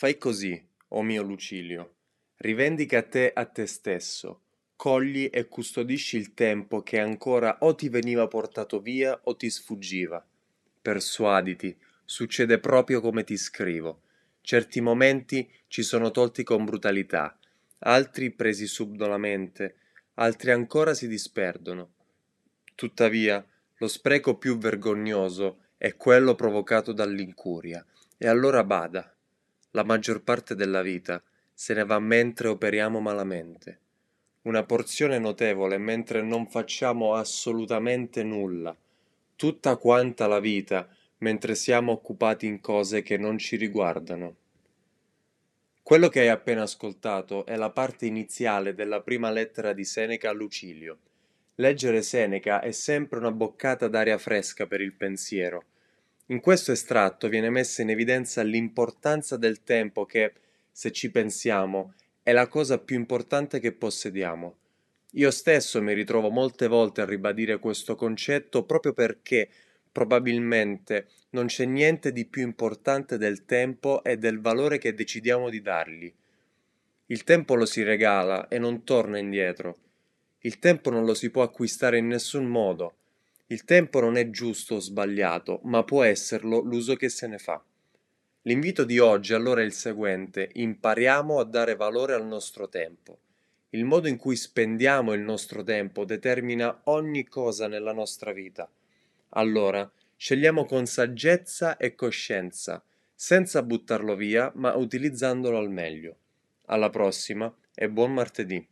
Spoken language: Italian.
Fai così, o mio Lucilio, rivendica te a te stesso, cogli e custodisci il tempo che ancora o ti veniva portato via o ti sfuggiva. Persuaditi, succede proprio come ti scrivo. Certi momenti ci sono tolti con brutalità, altri presi subdolamente, altri ancora si disperdono. Tuttavia, lo spreco più vergognoso è quello provocato dall'incuria, e allora bada. La maggior parte della vita se ne va mentre operiamo malamente. Una porzione notevole mentre non facciamo assolutamente nulla. Tutta quanta la vita mentre siamo occupati in cose che non ci riguardano. Quello che hai appena ascoltato è la parte iniziale della prima lettera di Seneca a Lucilio. Leggere Seneca è sempre una boccata d'aria fresca per il pensiero. In questo estratto viene messa in evidenza l'importanza del tempo che, se ci pensiamo, è la cosa più importante che possediamo. Io stesso mi ritrovo molte volte a ribadire questo concetto proprio perché probabilmente non c'è niente di più importante del tempo e del valore che decidiamo di dargli. Il tempo lo si regala e non torna indietro. Il tempo non lo si può acquistare in nessun modo. Il tempo non è giusto o sbagliato, ma può esserlo l'uso che se ne fa. L'invito di oggi allora è il seguente: impariamo a dare valore al nostro tempo. Il modo in cui spendiamo il nostro tempo determina ogni cosa nella nostra vita. Allora, scegliamo con saggezza e coscienza, senza buttarlo via, ma utilizzandolo al meglio. Alla prossima e buon martedì.